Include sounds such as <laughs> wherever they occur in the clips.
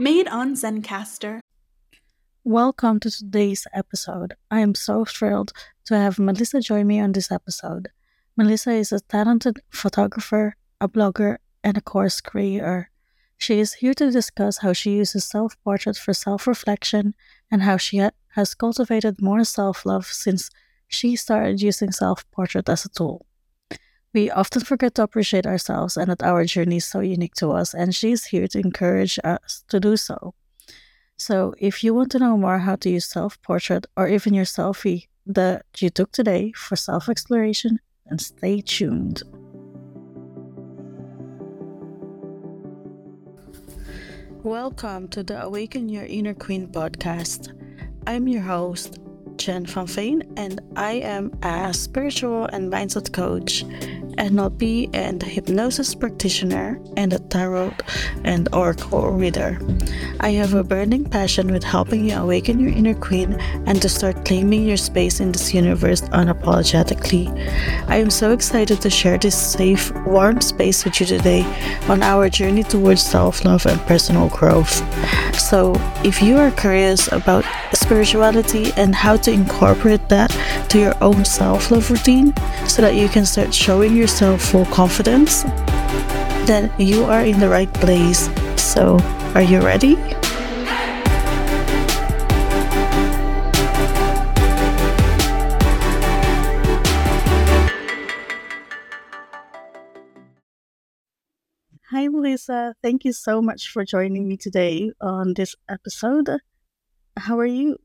made on Zencastr. Welcome to today's episode. I am so thrilled to have Melissa join me on this episode. Melissa is a talented photographer, a blogger, and a course creator. She is here to discuss how she uses self portrait for self reflection and how she ha- has cultivated more self love since she started using self portrait as a tool. We often forget to appreciate ourselves and that our journey is so unique to us, and she's here to encourage us to do so. So, if you want to know more how to use self portrait or even your selfie that you took today for self exploration, then stay tuned. Welcome to the Awaken Your Inner Queen podcast. I'm your host, Gen Van Veen, and I am a spiritual and mindset coach NLP and a hypnosis practitioner and a tarot and oracle reader. I have a burning passion with helping you awaken your inner queen and to start claiming your space in this universe unapologetically. I am so excited to share this safe, warm space with you today on our journey towards self love and personal growth. So, if you are curious about spirituality and how to incorporate that to your own self love routine so that you can start showing yourself full confidence, then you are in the right place. So, are you ready? Hi, Melissa. Thank you so much for joining me today on this episode. How are you?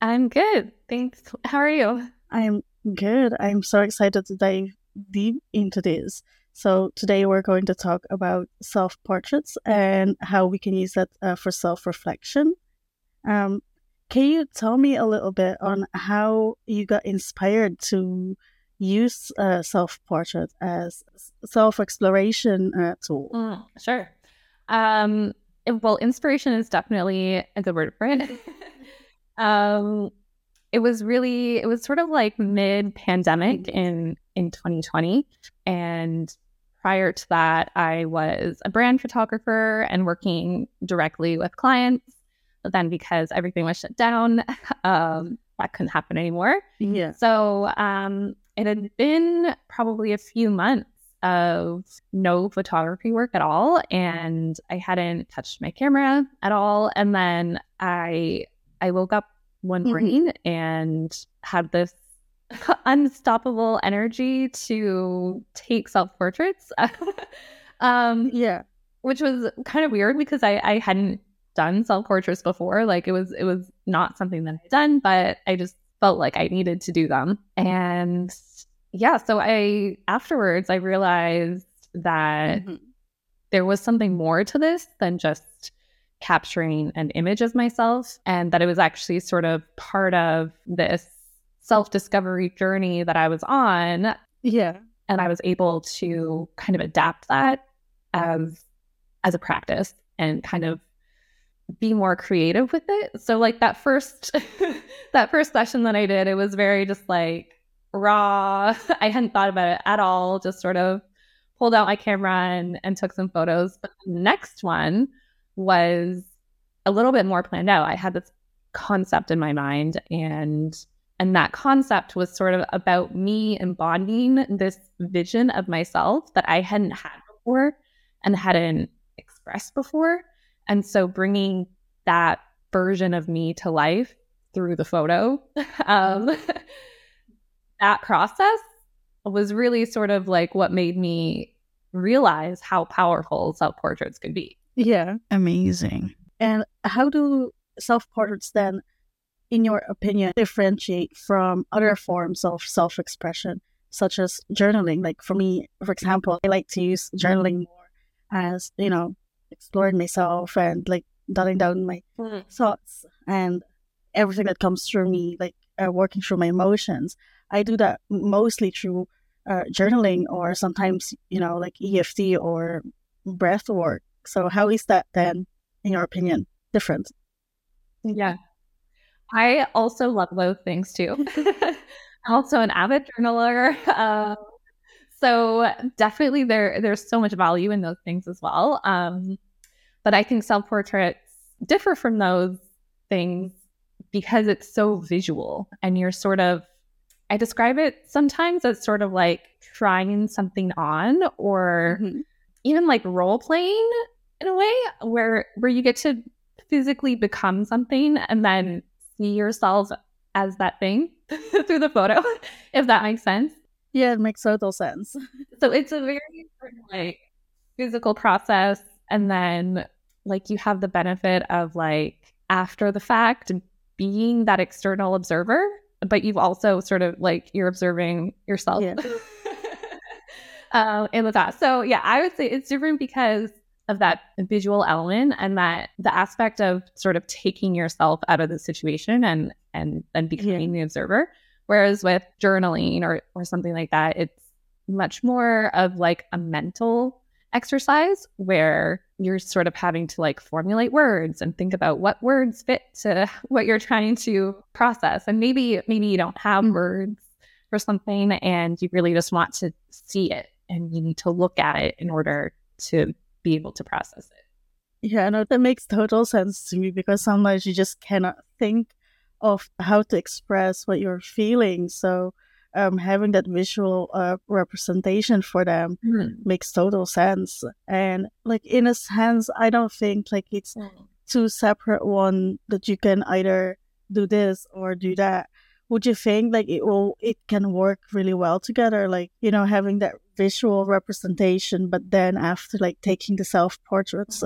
I'm good. Thanks. How are you? I'm good. I'm so excited to dive deep into this. So, today we're going to talk about self portraits and how we can use that uh, for self reflection. Um, can you tell me a little bit on how you got inspired to use uh, self portrait as self exploration uh, tool? Mm, sure. Um, well, inspiration is definitely a good word for it. <laughs> um, it was really it was sort of like mid pandemic in in 2020 and prior to that i was a brand photographer and working directly with clients. But then because everything was shut down <laughs> um, that couldn't happen anymore. Yeah. so um, it had been probably a few months of no photography work at all. And i hadn't touched my camera at all. And then i i woke up one Mhm. morning and had this <laughs> unstoppable energy to take self portraits <laughs> um Yeah. which was kind of weird because i i hadn't done self portraits before like it was it was not something that i'd done but i just felt like i needed to do them and yeah so i afterwards i realized that Mhm. there was something more to this than just capturing an image of myself and that it was actually sort of part of this self-discovery journey that I was on Yeah. and I was able to kind of adapt that as as a practice and kind of be more creative with it. So like that first <laughs> that first session that I did, it was very just like raw. <laughs> I hadn't thought about it at all, just sort of pulled out my camera and, and took some photos. But the next one was a little bit more planned out. I had this concept in my mind and and that concept was sort of about me embodying this vision of myself that I hadn't had before and hadn't expressed before. And so bringing that version of me to life through the photo, <laughs> um, that process was really sort of like what made me realize how powerful self portraits could be. Yeah. Amazing. And how do self portraits then, in your opinion, differentiate from other forms of self expression, such as journaling? Like for me, for example, I like to use journaling more as, you know, exploring myself and like jotting down my thoughts and everything that comes through me, like uh, working through my emotions. I do that mostly through uh, journaling or sometimes, you know, like EFT or breath work. So, how is that then, in your opinion, different? Yeah. I also love those things too. <laughs> also an avid journaler. <laughs> Um, so definitely there there's so much value in those things as well. Um, But I think self portraits differ from those things because it's so visual and you're sort of, I describe it sometimes as sort of like trying something on or mm-hmm. even like role playing in a way where where you get to physically become something and then see yourself as that thing <laughs> through the photo <laughs> if that makes sense. Yeah it makes total sense. So it's a very like physical process and then like you have the benefit of like after the fact being that external observer but you've also sort of like you're observing yourself. Yeah. um, <laughs> in the past so yeah i would say it's different because of that visual element and that the aspect of sort of taking yourself out of the situation and and and becoming yeah. the observer whereas with journaling or or something like that it's much more of like a mental exercise where you're sort of having to like formulate words and think about what words fit to <laughs> what you're trying to process and maybe maybe you don't have words for something and you really just want to see it and you need to look at it in order to be able to process it. Yeah, no, that makes total sense to me because sometimes you just cannot think of how to express what you're feeling. So um, having that visual uh, representation for them mm. makes total sense. And like in a sense, I don't think like it's mm. two separate one that you can either do this or do that would you think like it will it can work really well together? Like you know having that visual representation but then after like taking the self portraits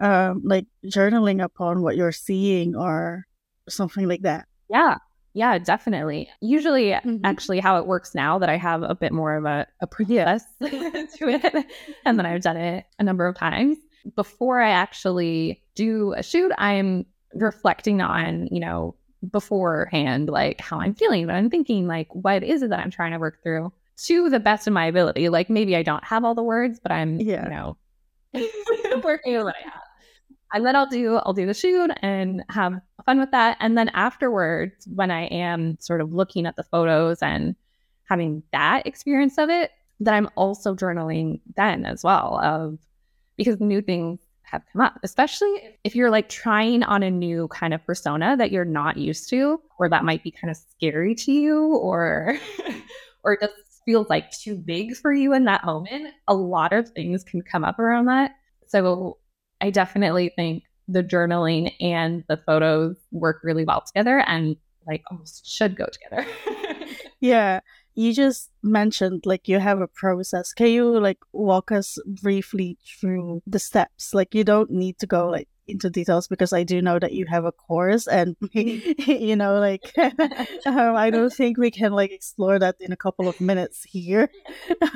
um like journaling upon what you're seeing or something like that? Yeah. Yeah definitely. Usually mm-hmm. actually how it works now that i have a bit more of a, a process <laughs> to it and then i've done it a number of times. Before i actually do a shoot i'm reflecting on you know beforehand, like how I'm feeling, what I'm thinking, like what is it that I'm trying to work through to the best of my ability. Like maybe I don't have all the words, but I'm, yeah. you know, <laughs> working with what I have. And then I'll do I'll do the shoot and have fun with that. And then afterwards, when I am sort of looking at the photos and having that experience of it, that I'm also journaling then as well of because new things have come up, especially if you're like trying on a new kind of persona that you're not used to, or that might be kind of scary to you, or <laughs> or just feels like too big for you in that moment. A lot of things can come up around that. So I definitely think the journaling and the photos work really well together and like almost should go together. <laughs> yeah you just mentioned like you have a process. Can you like walk us briefly through the steps? Like you don't need to go like into details because I do know that you have a course and <laughs> you know like <laughs> um, I don't think we can like explore that in a couple of minutes here.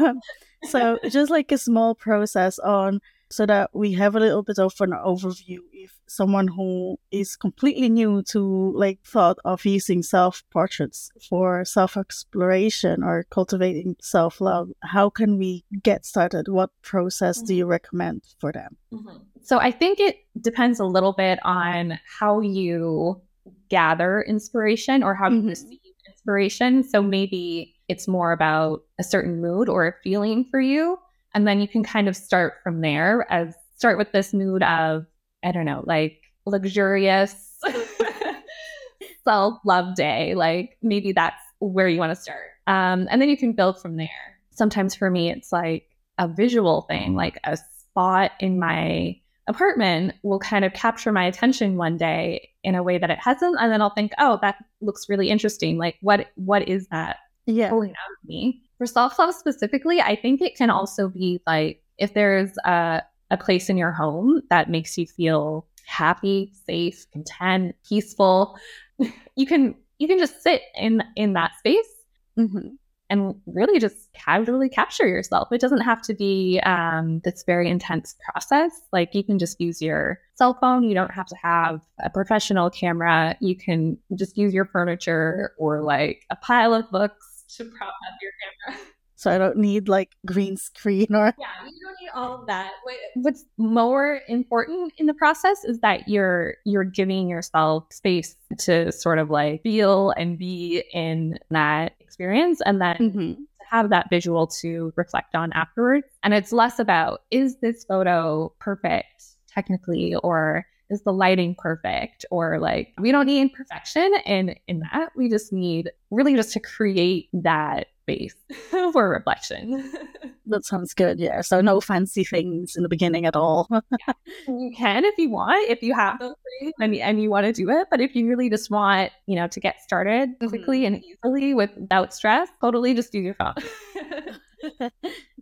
<laughs> so just like a small process on so that we have a little bit of an overview if someone who is completely new to like thought of using self portraits for self exploration or cultivating self love how can we get started what process mm-hmm. do you mm-hmm. recommend for them mm-hmm. so i think it depends a little bit on how you gather inspiration or how you mm-hmm. receive inspiration so maybe it's more about a certain mood or a feeling for you and then you can kind of start from there as start with this mood of, I don't know, like luxurious <laughs> self love day. Like maybe that's where you want to start. Um, and then you can build from there. Sometimes for me, it's like a visual thing, like a spot in my apartment will kind of capture my attention one day in a way that it hasn't and then i'll think oh that looks really interesting like what what is that yeah. pulling out of me for self love specifically, I think it can also be like if there's a, a place in your home that makes you feel happy, safe, content, peaceful, <laughs> you can you can just sit in in that space mm-hmm. and really just casually capture yourself. It doesn't have to be um, this very intense process. Like you can just use your cell phone. You don't have to have a professional camera. You can just use your furniture or like a pile of books to prop up your camera. So I don't need like green screen or yeah, you don't need all of that. What's more important in the process is that you're you're giving yourself space to sort of like feel and be in that experience, and then mm-hmm. have that visual to reflect on afterwards. And it's less about is this photo perfect technically or is the lighting perfect or like we don't need perfection and in that we just need really just to create that space <laughs> for reflection <laughs> that sounds good yeah so no fancy things in the beginning at all <laughs> yeah. you can if you want if you have those things and, and you want to do it but if you really just want you know to get started quickly mm-hmm. and easily without stress totally just do your phone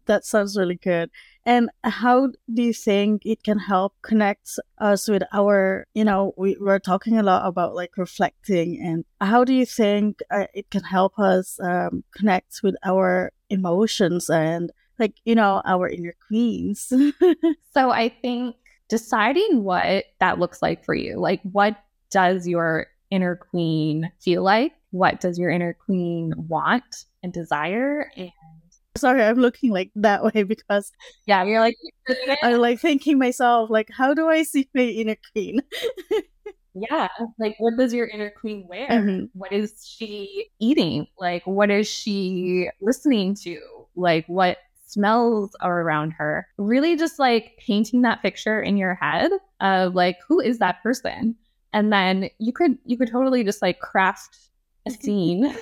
that sounds really good. And how do you think it can help connect us with our, you know, we, we're talking a lot about like reflecting, and how do you think uh, it can help us um, connect with our emotions and like, you know, our inner queens? <laughs> so I think deciding what that looks like for you, like what does your inner queen feel like? What does your inner queen want and desire? And sorry i'm looking like that way <laughs> because yeah you're like <laughs> i'm like thinking myself like how do i see my inner queen? <laughs> Yeah like what does your inner queen wear? Mm-hmm. what is she eating? Like what is she listening to? Like what smells are around her? Really just like painting that picture in your head of like who is that person? And then you could you could totally just like craft a scene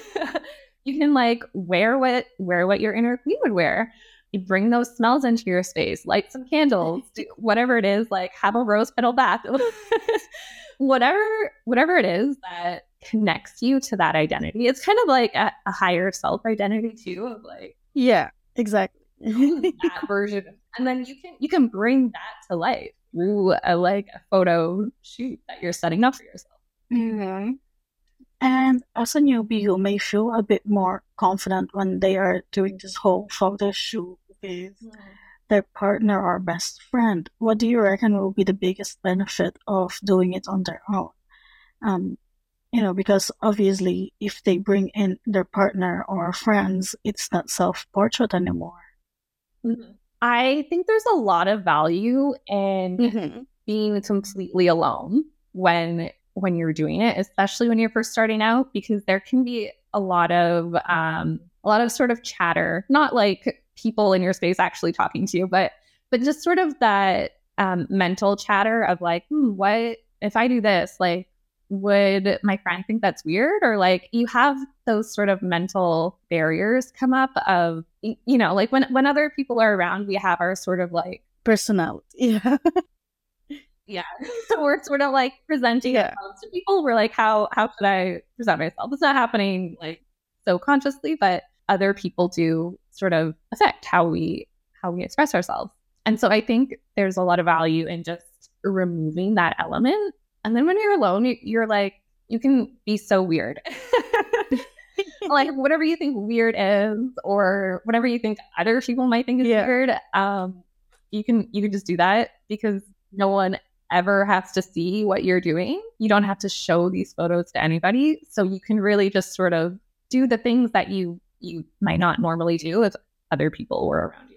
you can like wear what wear what your inner queen would wear. You bring those smells into your space, light some candles, <laughs> do whatever it is, like have a rose petal bath. <laughs> whatever whatever it is that connects you to that identity. It's kind of like a, a higher self identity too of like Yeah, exactly. <laughs> that version. And then you can you can bring that to life through a like a photo shoot that you're setting up for yourself. Mm-hmm. And as a newbie, you may feel a bit more confident when they are doing this whole photo shoot with their partner or best friend. What do you reckon will be the biggest benefit of doing it on their own? Um, you know, because obviously, if they bring in their partner or friends, it's not self portrait anymore. Mm-hmm. I think there's a lot of value in mm-hmm. being completely alone when when you're doing it, especially when you're first starting out, because there can be a lot of um, a lot of sort of chatter, not like people in your space actually talking to you, but but just sort of that um, mental chatter of like, hmm, what if I do this? Like, would my friend think that's weird? Or like, you have those sort of mental barriers come up of, you know, like when when other people are around, we have our sort of like personality. <laughs> Yeah. Yeah so we're sort of like presenting yeah. to people. We're like how how should i present myself? It's not happening like so consciously but other people do sort of affect how we how we express ourselves. And so i think there's a lot of value in just removing that element. And then when you're alone you're like you can be so weird. <laughs> <laughs> Like whatever you think weird is or whatever you think other people might think is yeah. weird um you can you can just do that because no one ever has to see what you're doing. You don't have to show these photos to anybody. So you can really just sort of do the things that you you might not normally do if other people were around you.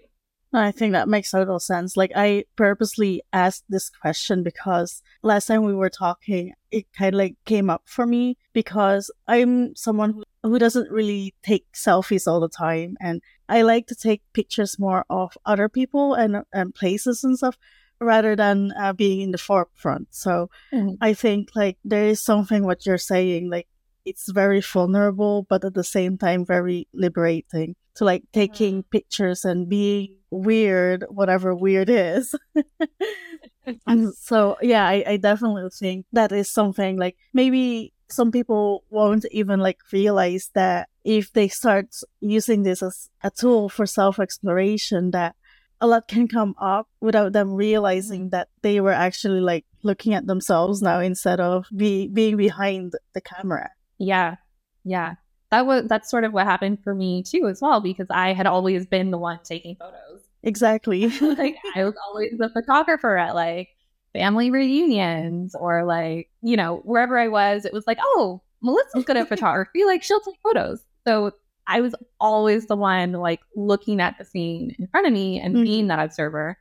I think that makes total sense. Like I purposely asked this question because last time we were talking, it kind of like came up for me because I'm someone who, who doesn't really take selfies all the time and I like to take pictures more of other people and and places and stuff rather than uh, being in the forefront. So mm-hmm. I think like there is something what you're saying like it's very vulnerable, but at the same time very liberating to like taking mm-hmm. pictures and being weird, whatever weird is. <laughs> and so yeah, I, I definitely think that is something like maybe some people won't even like realize that if they start using this as a tool for self exploration that a lot can come up without them realizing mm. that they were actually like looking at themselves now instead of be being behind the camera. Yeah. Yeah. That was that's sort of what happened for me too as well because I had always been the one taking photos. Exactly. <laughs> like I was always the photographer at like family reunions or like, you know, wherever I was, it was like, oh, Melissa's good at <laughs> photography, like she'll take photos. So I was always the one like looking at the scene in front of me and mm-hmm. being that observer,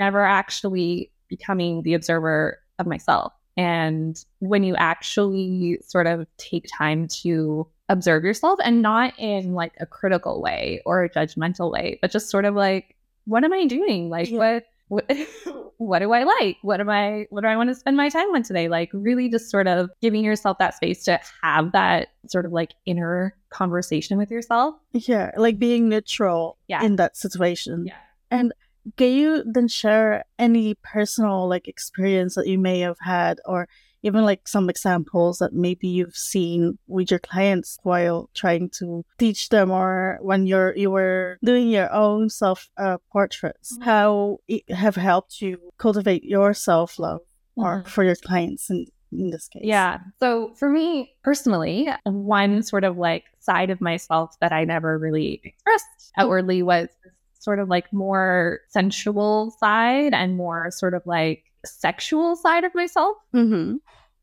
never actually becoming the observer of myself. And when you actually sort of take time to observe yourself and not in like a critical way or a judgmental way, but just sort of like, what am I doing? Like, yeah. what what, <laughs> what do I like? What am I what do I want to spend my time on today? Like really just sort of giving yourself that space to have that sort of like inner conversation with yourself. Yeah, like being neutral Yeah. in that situation. Yeah. And can you then share any personal like experience that you may have had or even like some examples that maybe you've seen with your clients while trying to teach them or when you're you were doing your own self uh, portraits Mhm. how it have helped you cultivate your self-love or Mhm. for your clients in, in this case Yeah. So for me personally, one sort of like side of myself that I never really expressed outwardly was sort of like more sensual side and more sort of like sexual side of myself mm-hmm.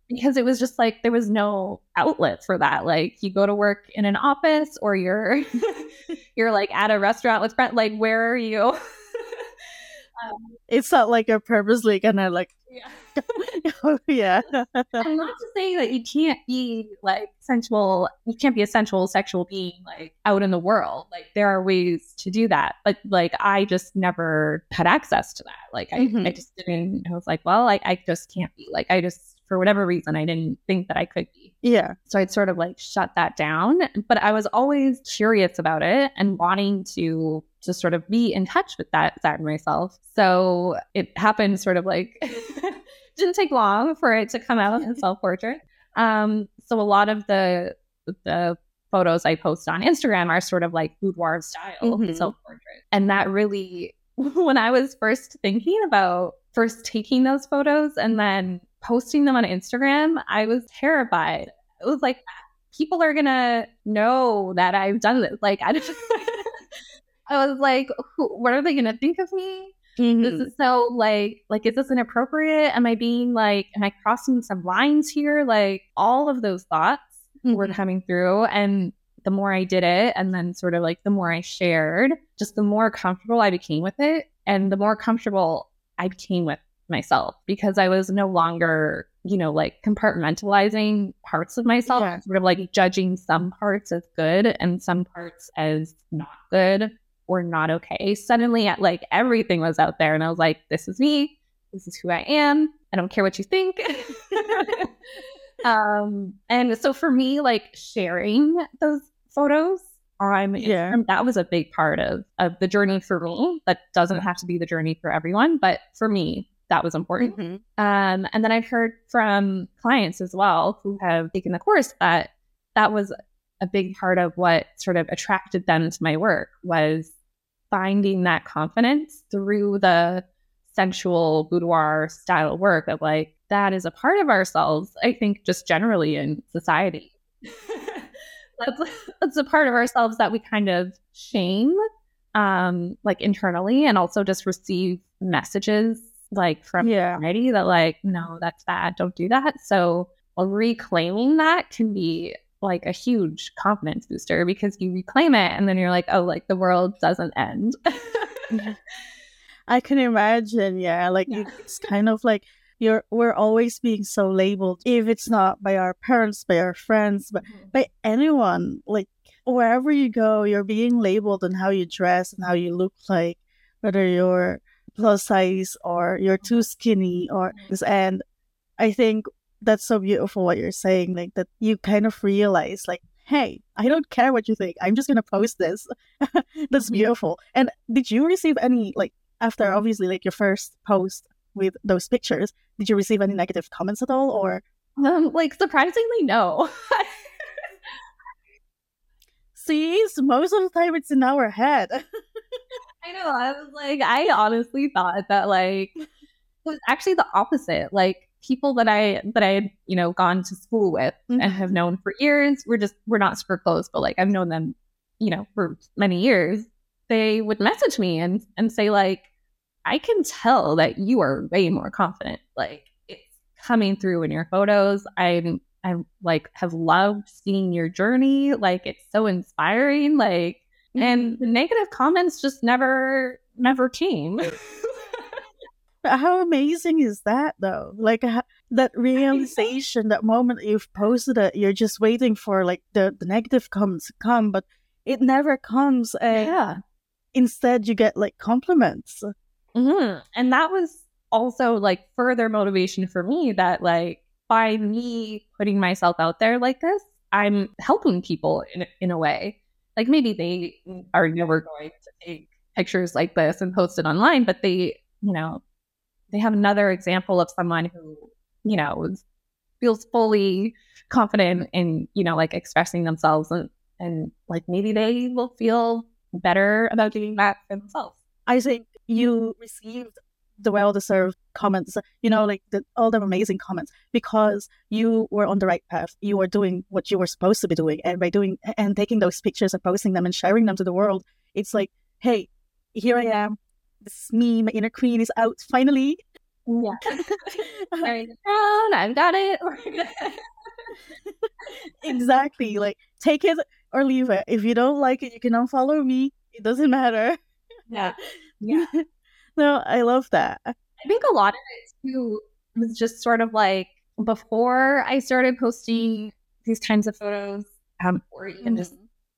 because it was just like there was no outlet for that. Like you go to work in an office or you're <laughs> you're like at a restaurant with friends. Like where are you? Um, it's not like you're purposely gonna like yeah. <laughs> oh yeah And not to say that you can't be like sensual, you can't be a sensual sexual being like out in the world. Like there are ways to do that. But like I just never had access to that. Like I, Mhm. I just didn't I was like, well, like I just can't be. Like I just for whatever reason I didn't think that I could be. yeah So I'd sort of like shut that down. But I was always curious about it and wanting to just sort of be in touch with that side of myself. So it happened sort of like <laughs> didn't take long for it to come out in <laughs> self portrait. Um, so a lot of the the photos I post on Instagram are sort of like boudoir style Mhm. self portrait. And that really <laughs> when I was first thinking about first taking those photos and then posting them on Instagram, I was terrified. It was like people are gonna know that I've done this. Like I just I was like, what are they gonna think of me? Mm-hmm. This is so like like is this inappropriate? Am I being like am I crossing some lines here? Like all of those thoughts were Mhm. coming through and the more I did it and then sort of like the more I shared, just the more comfortable I became with it and the more comfortable I became with myself because I was no longer, you know, like compartmentalizing parts of myself, Yeah. sort of like judging some parts as good and some parts as not good or not okay. Suddenly, like everything was out there, and I was like, this is me. This is who I am. I don't care what you think. <laughs> um, and so for me, like sharing those photos on Yeah. Instagram, that was a big part of of the journey for me. That doesn't have to be the journey for everyone, but for me, that was important. Mhm. Um, and then I've heard from clients as well who have taken the course that that was a big part of what sort of attracted them to my work was finding that confidence through the sensual boudoir style work of like that is a part of ourselves. I think just generally in society. <laughs> that's, that's a part of ourselves that we kind of shame um like internally and also just receive messages like from Yeah. society that like no that's bad don't do that so reclaiming that can be like a huge confidence booster because you reclaim it and then you're like oh like the world doesn't end I can imagine, yeah. Like Yeah. it's kind of like you're we're always being so labeled if it's not by our parents, by our friends, but mm-hmm. by anyone. Like wherever you go, you're being labeled on how you dress and how you look like, whether you're plus size or you're too skinny or mm-hmm. and I think that's so beautiful what you're saying, like that you kind of realize like Hey, I don't care what you think. I'm just gonna post this. <laughs> That's Mhm. beautiful. And did you receive any like after obviously like your first post with those pictures? Did you receive any negative comments at all, or um, like surprisingly no <laughs> see, most of the time it's in our head. I know. I was like, I honestly thought that like it was actually the opposite. Like people that I that I had, you know, gone to school with Mhm. and have known for years, we're just we're not super close, but like I've known them, you know, for many years. They would message me and and say like, I can tell that you are way more confident. Like it's coming through in your photos. I'm I like have loved seeing your journey. Like it's so inspiring. Like and the negative comments just never never came <laughs> how amazing is that, though? Like that realization, that moment that you've posted it, you're just waiting for like the, the negative comments to come, but it never comes. And yeah instead, you get like compliments. Mm-hmm. And that was also like further motivation for me that like by me putting myself out there like this, I'm helping people in in a way. Like maybe they are never going to take pictures like this and post it online, but they, you know, they have another example of someone who, you know, feels fully confident in, you know, like expressing themselves and and like maybe they will feel better about doing that for themselves. I think you received the well deserved comments, you know, like the, all the amazing comments because you were on the right path. You were doing what you were supposed to be doing. And by doing and taking those pictures and posting them and sharing them to the world, it's like, hey, here I am. This is me. My inner queen is out finally. Yeah. <laughs> I'm, I'm got it. <laughs> exactly. Like, take it or leave it. If you don't like it, you can unfollow me. It doesn't matter. Yeah. <laughs> Yeah. no, I love that. I think a lot of it too was just sort of like before I started posting these kinds of photos, um, or even mm-hmm. just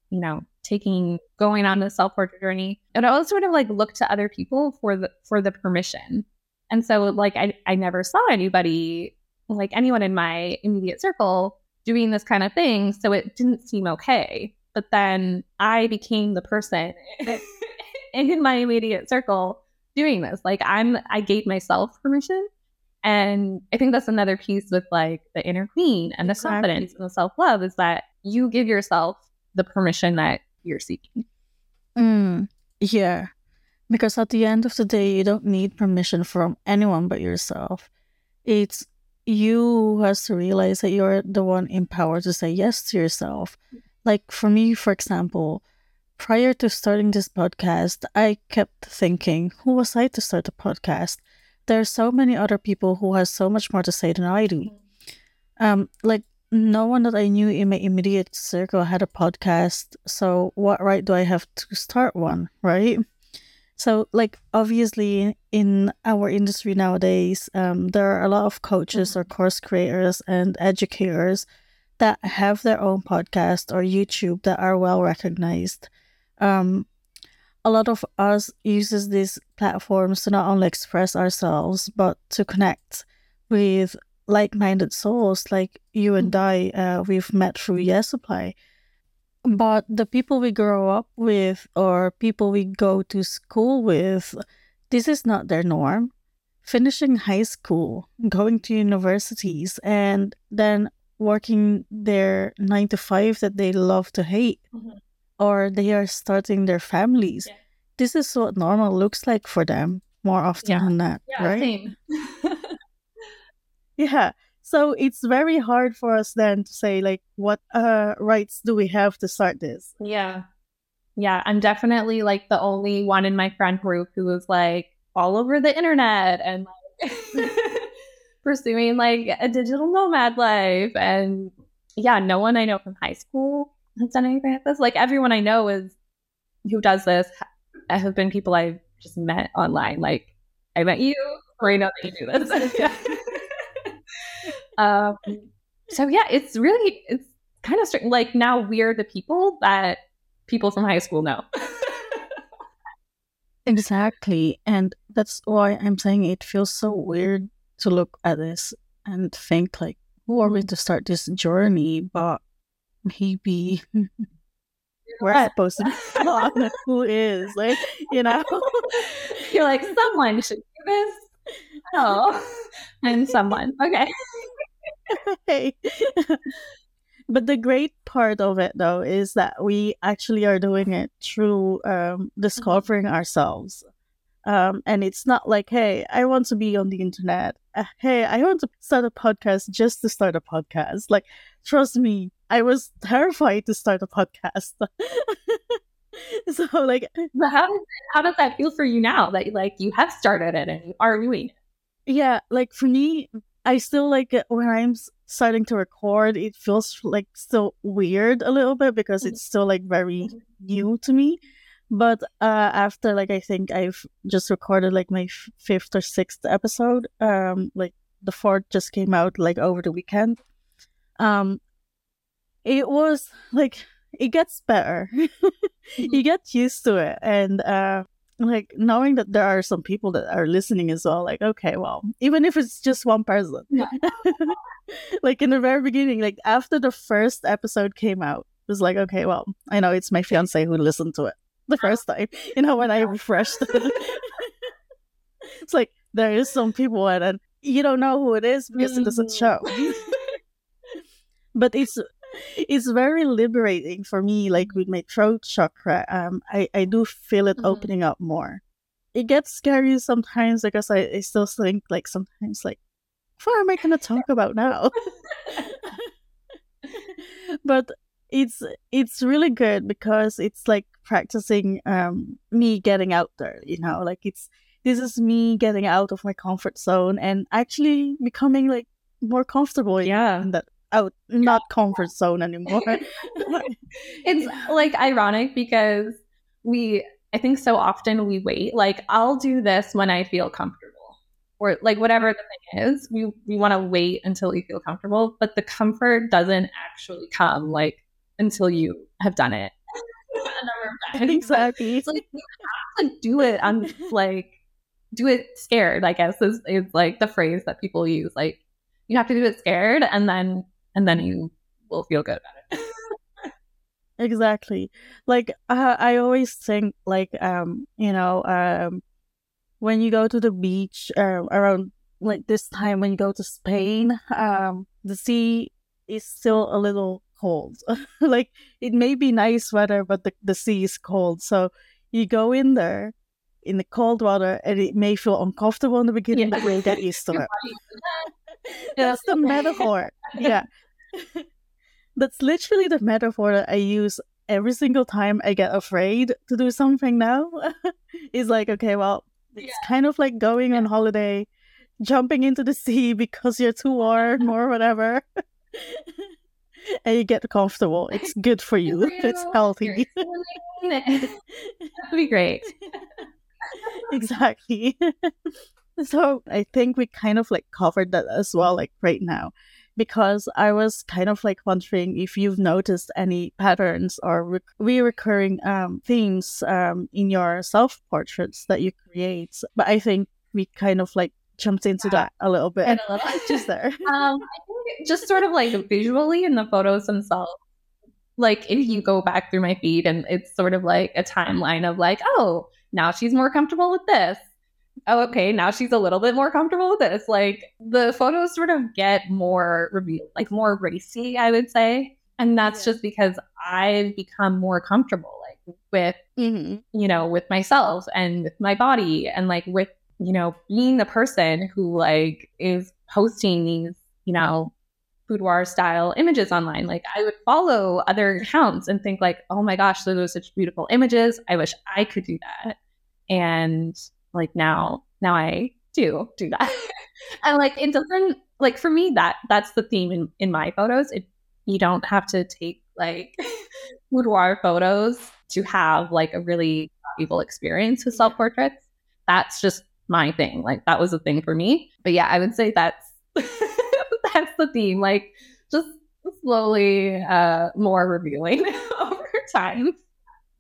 you know taking going on the self portrait journey, and I always sort of like look to other people for the for the permission. And so like I I never saw anybody like anyone in my immediate circle doing this kind of thing, so it didn't seem okay. But then I became the person <laughs> in my immediate circle doing this. Like I'm I gave myself permission. And I think that's another piece with like the inner queen and the exactly. confidence and the self love is that you give yourself the permission that you're seeking. Mm, yeah. Because at the end of the day, you don't need permission from anyone but yourself. It's you who has to realize that you're the one empowered to say yes to yourself. Like for me, for example, prior to starting this podcast, I kept thinking, who was I to start a podcast? There are so many other people who has so much more to say than I do. Um, like no one that I knew in my immediate circle had a podcast, so what right do I have to start one, right? So, like, obviously, in our industry nowadays, um, there are a lot of coaches or course creators and educators that have their own podcast or YouTube that are well recognized um, a lot of us uses these platforms to not only express ourselves but to connect with like-minded souls like you and I. Uh, we've met through Yes Supply, but the people we grow up with or people we go to school with, this is not their norm. Finishing high school, going to universities, and then working their nine to five that they love to hate. Mm-hmm or they are starting their families. Yeah. This is what normal looks like for them more often yeah. than not, yeah, right? <laughs> yeah. So it's very hard for us then to say like what uh rights do we have to start this? Yeah. Yeah, I'm definitely like the only one in my friend group who was like all over the internet and like <laughs> pursuing like a digital nomad life and yeah, no one I know from high school has done anything like this. Like everyone I know is who does this have been people I've just met online. Like I met you, or I know that you do this. <laughs> <laughs> um, so yeah, it's really it's kind of. Like now we're the people that people from high school know. <laughs> exactly, and that's why I'm saying it feels so weird to look at this and think like, who are we to start this journey? But maybe <laughs> we're supposed to be <laughs> on who is like you know you're like someone should do this oh and someone okay <laughs> hey. but the great part of it though is that we actually are doing it through um, mm-hmm. discovering ourselves um, and it's not like hey i want to be on the internet uh, hey i want to start a podcast just to start a podcast like trust me I was terrified to start a podcast. <laughs> so like but how does how does that feel for you now that like you have started it and you are doing it? Yeah, like for me, I still like it when I'm starting to record, it feels like still weird a little bit because it's still like very mm-hmm. new to me. But uh, after like I think I've just recorded like my f- fifth or sixth episode, um, like the fourth just came out like over the weekend. Um, it was like it gets better. <laughs> you get used to it, and uh, like knowing that there are some people that are listening as well like okay well even if it's just one person. Yeah. <laughs> like in the very beginning like after the first episode came out it was like okay well i know it's my fiance who listened to it the uh-huh. first time. <laughs> You know when i refreshed <laughs> it. it's like there is some people and you don't know who it is because it doesn't mm. show. But it's it's very liberating for me like with my throat chakra um i i do feel it Mhm. opening up more it gets scary sometimes because I, I still think like sometimes like what am i gonna talk about now <laughs> but it's it's really good because it's like practicing um me getting out there you know like it's this is me getting out of my comfort zone and actually becoming like more comfortable Yeah. in that out not comfort zone anymore. <laughs> It's like ironic because we i think so often we wait like i'll do this when i feel comfortable. Or like whatever the thing is we we want to wait until we feel comfortable but the comfort doesn't actually come like until you have done it. <laughs> A number of times. exactly. It's like you have to do it. On like do it scared i guess is, is like the phrase that people use like you have to do it scared and then and then you will feel good about it <laughs> exactly like uh, i always think like um you know um when you go to the beach uh, around like this time when you go to spain um the sea is still a little cold <laughs> like it may be nice weather but the, the sea is cold so you go in there in the cold water and it may feel uncomfortable in the beginning Yeah. but you'll get <laughs> used to it that's the metaphor. Yeah. <laughs> That's literally the metaphor that I use every single time I get afraid to do something now. <laughs> it's like, okay, well, it's kind of like going on holiday, jumping into the sea because you're too warm or <laughs> whatever. and you get comfortable. It's good for you. It's healthy. That'd be great. exactly. so I think we kind of like covered that as well, like right now, because I was kind of like wondering if you've noticed any patterns or re- reoccurring um, themes um, in your self portraits that you create. But I think we kind of like jumped into Yeah. that a little bit And a little- just there. <laughs> Um, I think just sort of like visually in the photos themselves. Like if you go back through my feed and it's sort of like a timeline of like, oh, now she's more comfortable with this. Oh, okay, now she's a little bit more comfortable with this. Like the photos sort of get more revealed, like more racy, I would say. And that's Yeah. just because I've become more comfortable like with hmm you know, with myself and with my body and like with, you know, being the person who like is posting these, you know, boudoir style images online. Like I would follow other accounts and think like, oh my gosh, those are such beautiful images. I wish I could do that. And like now, now I do do that. <laughs> and like it doesn't like for me that that's the theme in, in my photos. It you don't have to take like <laughs> boudoir photos to have like a really valuable experience with self portraits. That's just my thing. Like that was a thing for me. But yeah, I would say that's <laughs> that's the theme. Like just slowly uh more revealing over time.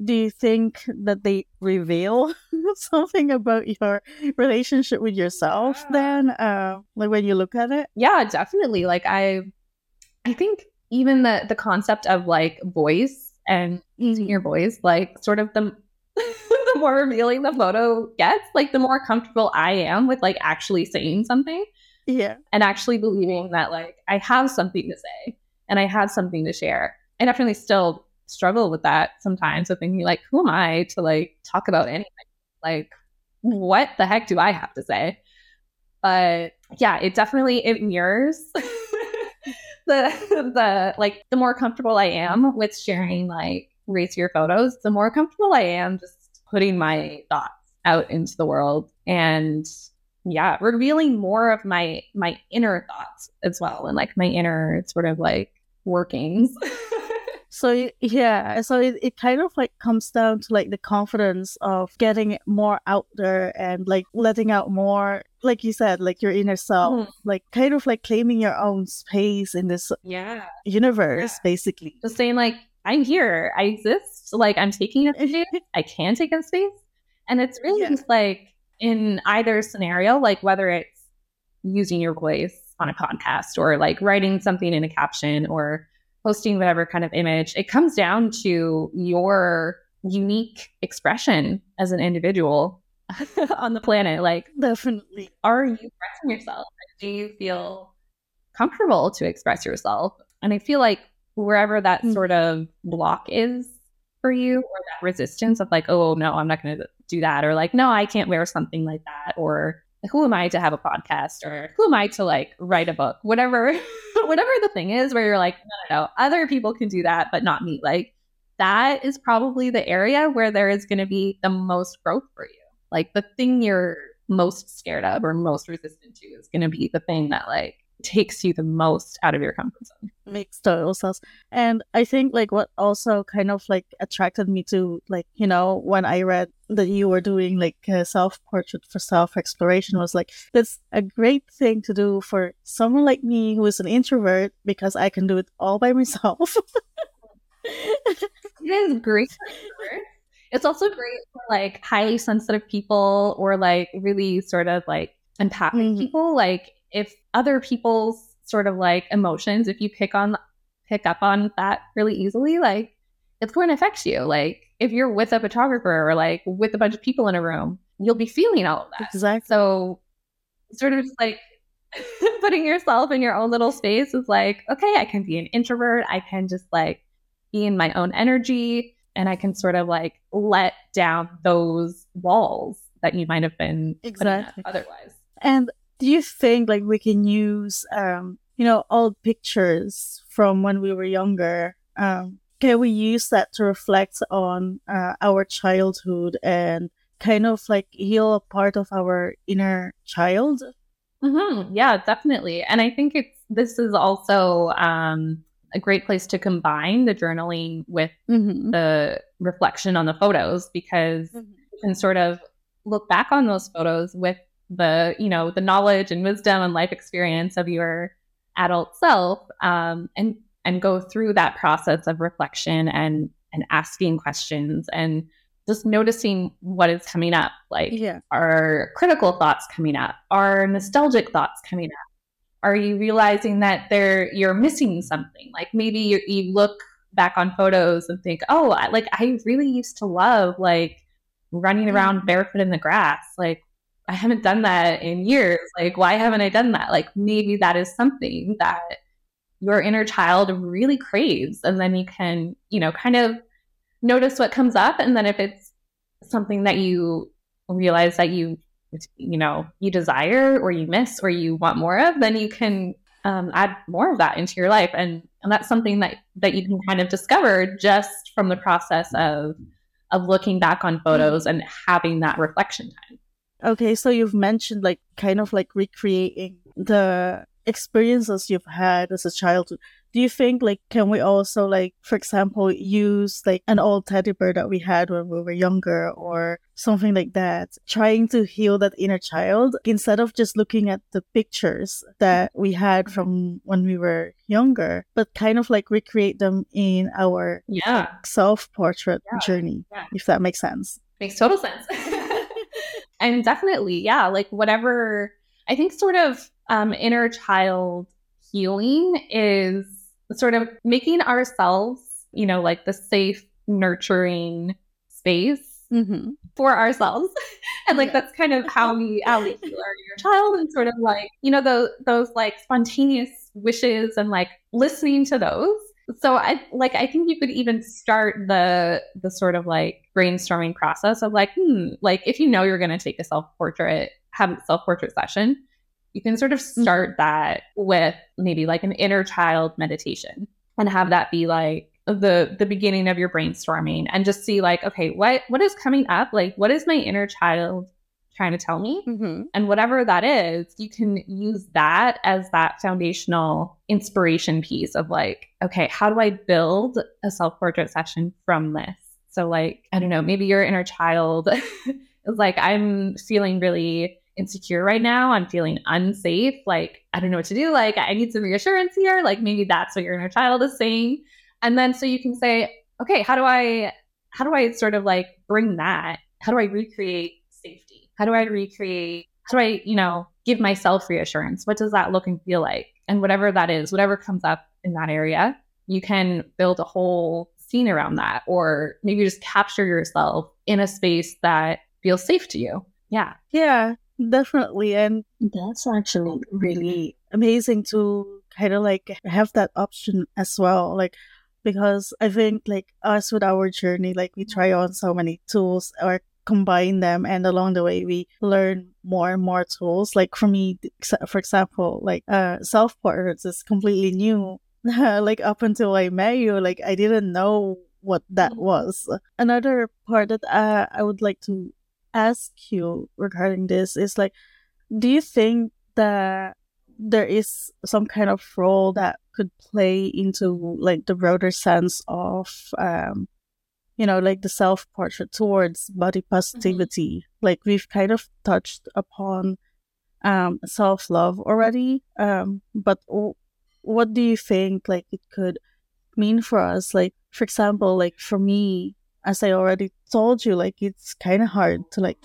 Do you think that they reveal <laughs> something about your relationship with yourself then? Uh, like when you look at it? Yeah, definitely. Like I I think even the the concept of like voice and using your voice, like sort of the <laughs> the more revealing the photo gets, like the more comfortable I am with like actually saying something Yeah. and actually believing that like I have something to say and I have something to share. I definitely still struggle with that sometimes of thinking like, who am I to like talk about anything? Like, what the heck do I have to say? But yeah, it definitely it mirrors <laughs> the the like the more comfortable I am with sharing like racier photos, the more comfortable I am just putting my thoughts out into the world and yeah revealing more of my my inner thoughts as well and like my inner sort of like workings <laughs> So yeah, so it, it kind of like comes down to like the confidence of getting it more out there and like letting out more, like you said, like your inner self, Mhm. like kind of like claiming your own space in this yeah universe, Yeah. basically. just saying like i'm here i exist like i'm taking a <laughs> space i can take a space And it's really Yeah. just like in either scenario, like whether it's using your voice on a podcast or like writing something in a caption or posting whatever kind of image, it comes down to your unique expression as an individual <laughs> on the planet. Like, Definitely. are you expressing yourself? Do you feel comfortable to express yourself? And I feel like wherever that Mm. sort of block is for you, or that resistance of like, oh no, I'm not going to do that, or like, no, I can't wear something like that, or who am I to have a podcast, or who am I to like write a book, whatever, <laughs> whatever the thing is, where you're like, no, no, no, other people can do that, but not me. Like that is probably the area where there is going to be the most growth for you. Like the thing you're most scared of or most resistant to is going to be the thing that like takes you the most out of your comfort zone. makes total sense. And I think like what also kind of like attracted me to like, you know, when I read that you were doing like a self portrait for self exploration was like, that's a great thing to do for someone like me who is an introvert because I can do it all by myself. It is great. It's also great for like highly sensitive people or like really sort of like empathic Mhm. people. Like if other people's sort of like emotions, if you pick on pick up on that really easily, like it's going to affect you. Like if you're with a photographer or like with a bunch of people in a room, you'll be feeling all of that. exactly. So, sort of just like <laughs> putting yourself in your own little space is like, okay, I can be an introvert. I can just like be in my own energy and I can sort of like let down those walls that you might have been Exactly. otherwise. And do you think like we can use um you know old pictures from when we were younger? Um, can we use that to reflect on uh, our childhood and kind of like heal a part of our inner child? hmm Yeah, definitely. And I think it's this is also um, a great place to combine the journaling with Mm-hmm. the reflection on the photos because you can sort of look back on those photos with the you know the knowledge and wisdom and life experience of your adult self um, and and go through that process of reflection and and asking questions and just noticing what is coming up like Yeah. are critical thoughts coming up? Are nostalgic thoughts coming up? Are you realizing that there you're missing something? Like maybe you, you look back on photos and think oh I, like i really used to love like running around barefoot in the grass. Like i haven't done that in years. Like why haven't i done that? Like maybe that is something that your inner child really craves and then you can you know kind of notice what comes up and then if it's something that you realize that you you know you desire or you miss or you want more of then you can um, add more of that into your life. And and that's something that that you can kind of discover just from the process of of looking back on photos and having that reflection time Okay, so you've mentioned like kind of like recreating the experiences you've had as a child. Do you think like can we also like for example use like an old teddy bear that we had when we were younger or something like that trying to heal that inner child instead of just looking at the pictures that we had from when we were younger but kind of like recreate them in our yeah self-portrait Yeah, journey yeah. if that makes sense. makes total sense <laughs> and definitely yeah like whatever i think sort of um, inner child healing is sort of making ourselves you know like the safe nurturing space Mhm. for ourselves <laughs> and like Yeah. that's kind of how we <laughs> how we heal our inner child and sort of like you know those those like spontaneous wishes and like listening to those so i like i think you could even start the the sort of like brainstorming process of like hmm like if you know you're going to take a self portrait have a self portrait session you can sort of start that with maybe like an inner child meditation and have that be like the the beginning of your brainstorming and just see like okay what what is coming up? Like what is my inner child trying to tell me. Mhm. and whatever that is you can use that as that foundational inspiration piece of like okay how do i build a self-portrait session from this? So like i don't know maybe your inner child <laughs> is like i'm feeling really insecure right now. I'm feeling unsafe. Like i don't know what to do. Like i need some reassurance here. Like maybe that's what your inner child is saying. And then so you can say okay how do i how do i sort of like bring that? How do I recreate? How do I recreate, how do I, you know, give myself reassurance? What does that look and feel like? And whatever that is, whatever comes up in that area, you can build a whole scene around that. Or maybe just capture yourself in a space that feels safe to you. Yeah. Yeah, definitely. And that's actually really amazing to kind of like have that option as well. Like, because I think like us with our journey, like we try on so many tools or combine them and along the way we learn more and more tools. Like for me for example like uh self portraits is completely new. <laughs> Like up until i met you like i didn't know what that mm-hmm. was. Another part that uh, i would like to ask you regarding this is like do you think that there is some kind of role that could play into like the broader sense of um you know like the self portrait towards body mm-hmm. positivity mm-hmm. like we've kind of touched upon um self love already um but w- what do you think like it could mean for us like for example like for me as i already told you like it's kind of hard to like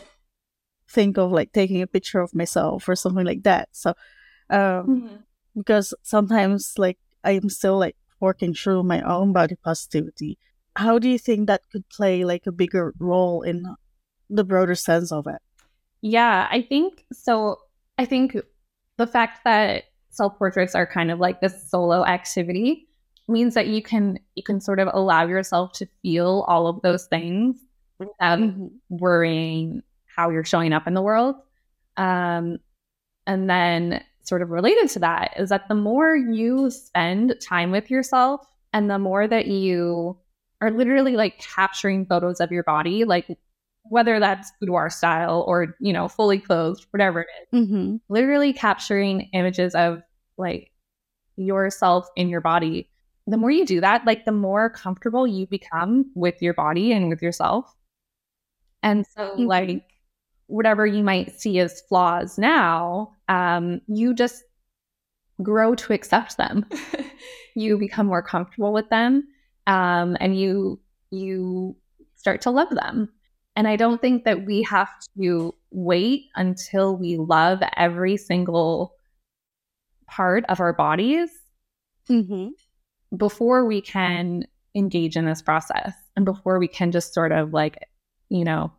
think of like taking a picture of myself or something like that so um, mm-hmm. because sometimes like I'm still like working through my own body positivity. How do you think that could play like a bigger role in the broader sense of it? Yeah, I think so. I think the fact that self portraits are kind of like this solo activity means that you can you can sort of allow yourself to feel all of those things without mm-hmm. worrying how you're showing up in the world. Um, and then sort of related to that is that the more you spend time with yourself and the more that you are literally like capturing photos of your body, like whether that's boudoir style or, you know, fully clothed, whatever it is, mm-hmm. literally capturing images of like yourself in your body. The more you do that, like the more comfortable you become with your body and with yourself. And so, mm-hmm. like, whatever you might see as flaws now, um, you just grow to accept them. <laughs> you become more comfortable with them, um, and you you start to love them. And I don't think that we have to wait until we love every single part of our bodies mm-hmm. before we can engage in this process and before we can just sort of like, you know,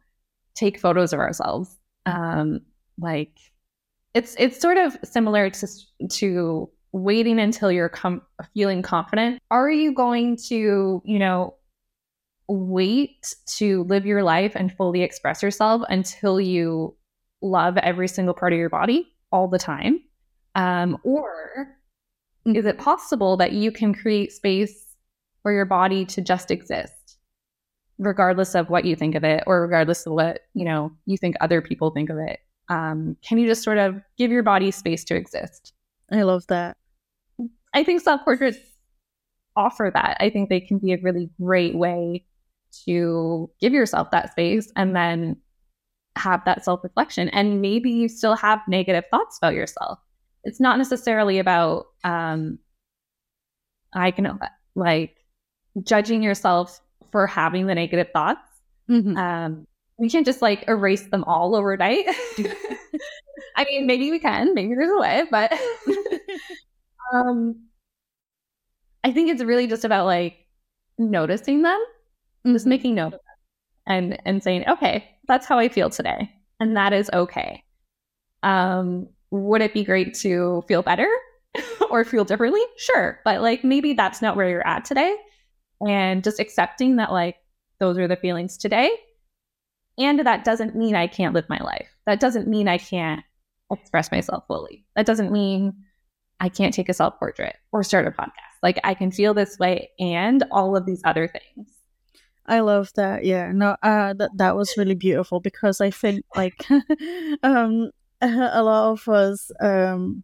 take photos of ourselves. Um, like it's it's sort of similar to to waiting until you're com- feeling confident. Are you going to, you know, wait to live your life and fully express yourself until you love every single part of your body all the time? Um, or is it possible that you can create space for your body to just exist? regardless of what you think of it or regardless of what you know you think other people think of it um, can you just sort of give your body space to exist i love that i think self portraits offer that i think they can be a really great way to give yourself that space and then have that self reflection and maybe you still have negative thoughts about yourself it's not necessarily about um i can like judging yourself for having the negative thoughts. Mm-hmm. Um, we can't just like erase them all overnight. <laughs> <laughs> I mean, maybe we can, maybe there's a way, but <laughs> um, I think it's really just about like noticing them, mm-hmm. just making note of them and and saying, okay, that's how I feel today. And that is okay. Um, would it be great to feel better <laughs> or feel differently? Sure. But like maybe that's not where you're at today and just accepting that like those are the feelings today and that doesn't mean i can't live my life that doesn't mean i can't express myself fully that doesn't mean i can't take a self portrait or start a podcast like i can feel this way and all of these other things I love that. Yeah, no, uh, that that was really beautiful because I think like, <laughs> um, <laughs> a lot of us um,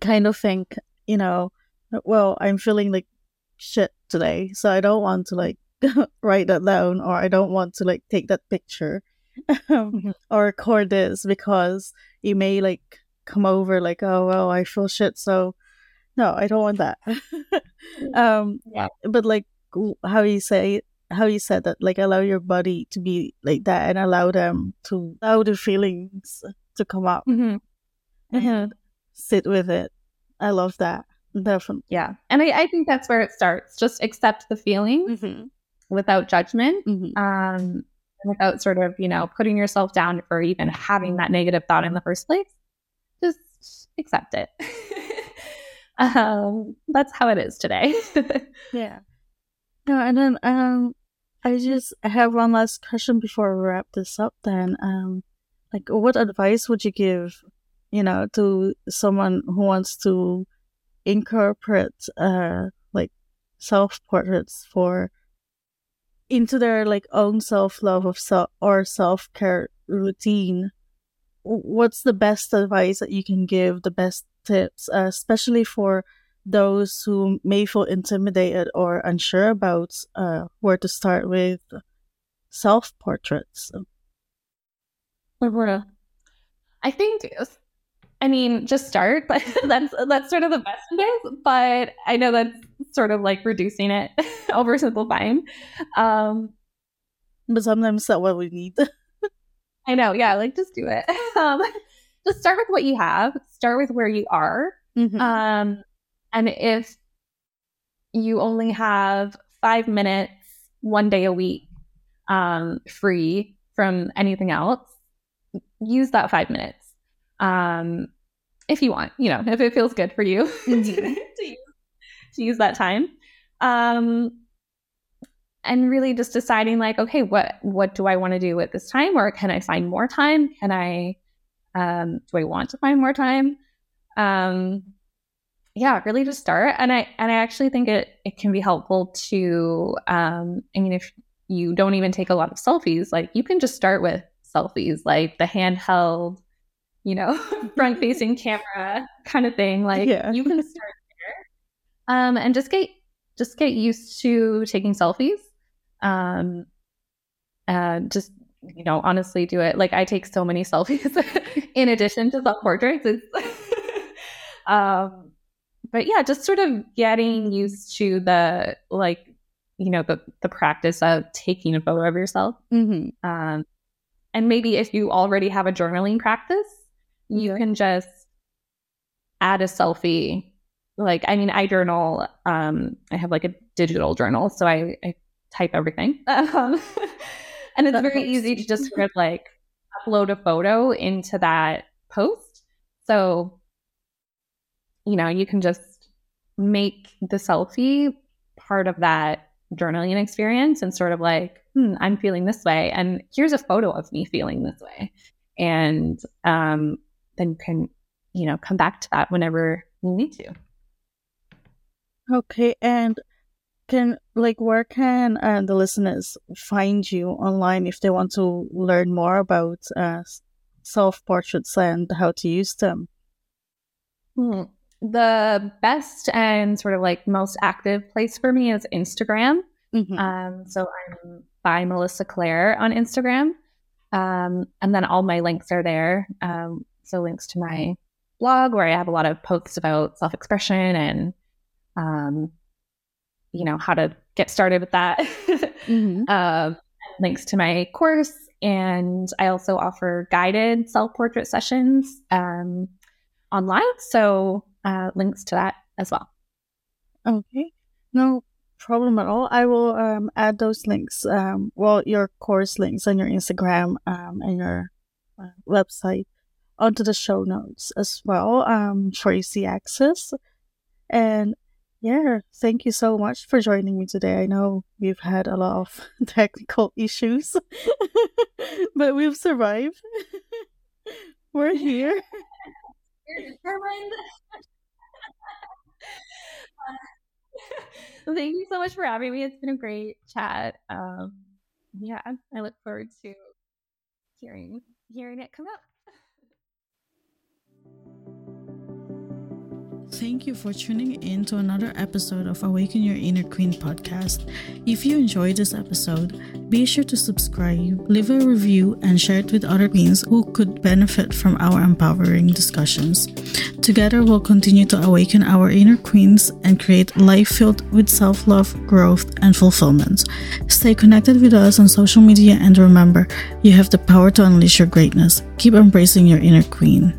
kind of think, you know, well, I'm feeling like shit today, so I don't want to like <laughs> write that down or I don't want to like take that picture mm-hmm. or record this because it may like come over like, oh well, I feel shit, so no, I don't want that. <laughs> <laughs> um, yeah. But like how you say how you said that, like allow your body to be like that and allow them to allow the feelings to come up Mm-hmm. and sit with it. I love that. Definitely. Yeah. And I, I think that's where it starts. Just accept the feelings Mm-hmm. without judgment. Mm-hmm. Um, without sort of, you know, putting yourself down for even having that negative thought in the first place. Accept it. um, that's how it is today. <laughs> Yeah. No, and then um, I just I have one last question before we wrap this up. Then, um, like, what advice would you give, you know, to someone who wants to incorporate uh like self portraits for into their like own self love of self or self care routine? What's the best advice that you can give? The best tips, uh, especially for those who may feel intimidated or unsure about uh, where to start with self portraits. I think, I mean, just start. <laughs> But that's that's sort of the best is. But I know that's sort of like reducing it, <laughs> oversimplifying. Um, But sometimes that's what we need. <laughs> I know, yeah, like just do it. <laughs> Um, just start with what you have. Start with where you are. Mhm. Um, and if you only have five minutes one day a week um, free from anything else, use that five minutes. Um, if you want, you know, if it feels good for you Mhm. <laughs> to, use, to use that time. Um, and really just deciding like, okay, what what do I want to do at this time? Or can I find more time? Can I um do I want to find more time? Um yeah, really just start. And I and I actually think it it can be helpful to um I mean if you don't even take a lot of selfies, like you can just start with selfies, like the handheld, you know, <laughs> front facing <laughs> camera kind of thing. Like Yeah. you can start there. Um and just get just get used to taking selfies. Um uh just you know, honestly do it. Like I take so many <laughs> selfies <laughs> in addition to self portraits. It's <laughs> um but yeah, just sort of getting used to the like, you know, the the practice of taking a photo of yourself. Mhm. Um and maybe if you already have a journaling practice, you Yeah. can just add a selfie. Like I mean, I journal, um, I have like a digital journal, so I, I type everything. <laughs> Um, and it's That very helps. easy to just sort of like upload a photo into that post. So, you know, you can just make the selfie part of that journaling experience and sort of like, hmm, I'm feeling this way. And here's a photo of me feeling this way. And um, then you can, you know, come back to that whenever you need to. Okay, and can like where can uh, the listeners find you online if they want to learn more about uh, self portraits and how to use them? Hmm. The best and sort of like most active place for me is Instagram. Mhm. Um, so I'm by Melissa Claire on Instagram. Um, and then all my links are there. Um, so links to my blog where I have a lot of posts about self expression and, um, you know, how to get started with that. <laughs> Mhm. um, links to my course. And I also offer guided self portrait sessions um, online. So uh, links to that as well. Okay, no problem at all. I will um, add those links, um, well, your course links on your Instagram um, and your uh, website onto the show notes as well um, for easy access. And yeah, thank you so much for joining me today. I know we've had a lot of <laughs> technical issues, <laughs> but we've survived. <laughs> We're here. You're determined. Thank you so much for having me. It's been a great chat. Um, yeah, I look forward to hearing hearing it come out. Thank you for tuning in to another episode of Awaken Your Inner Queen podcast. If you enjoyed this episode, be sure to subscribe, leave a review, and share it with other queens who could benefit from our empowering discussions. Together, we'll continue to awaken our inner queens and create life filled with self love, growth, and fulfillment. Stay connected with us on social media and remember, you have the power to unleash your greatness. Keep embracing your inner queen.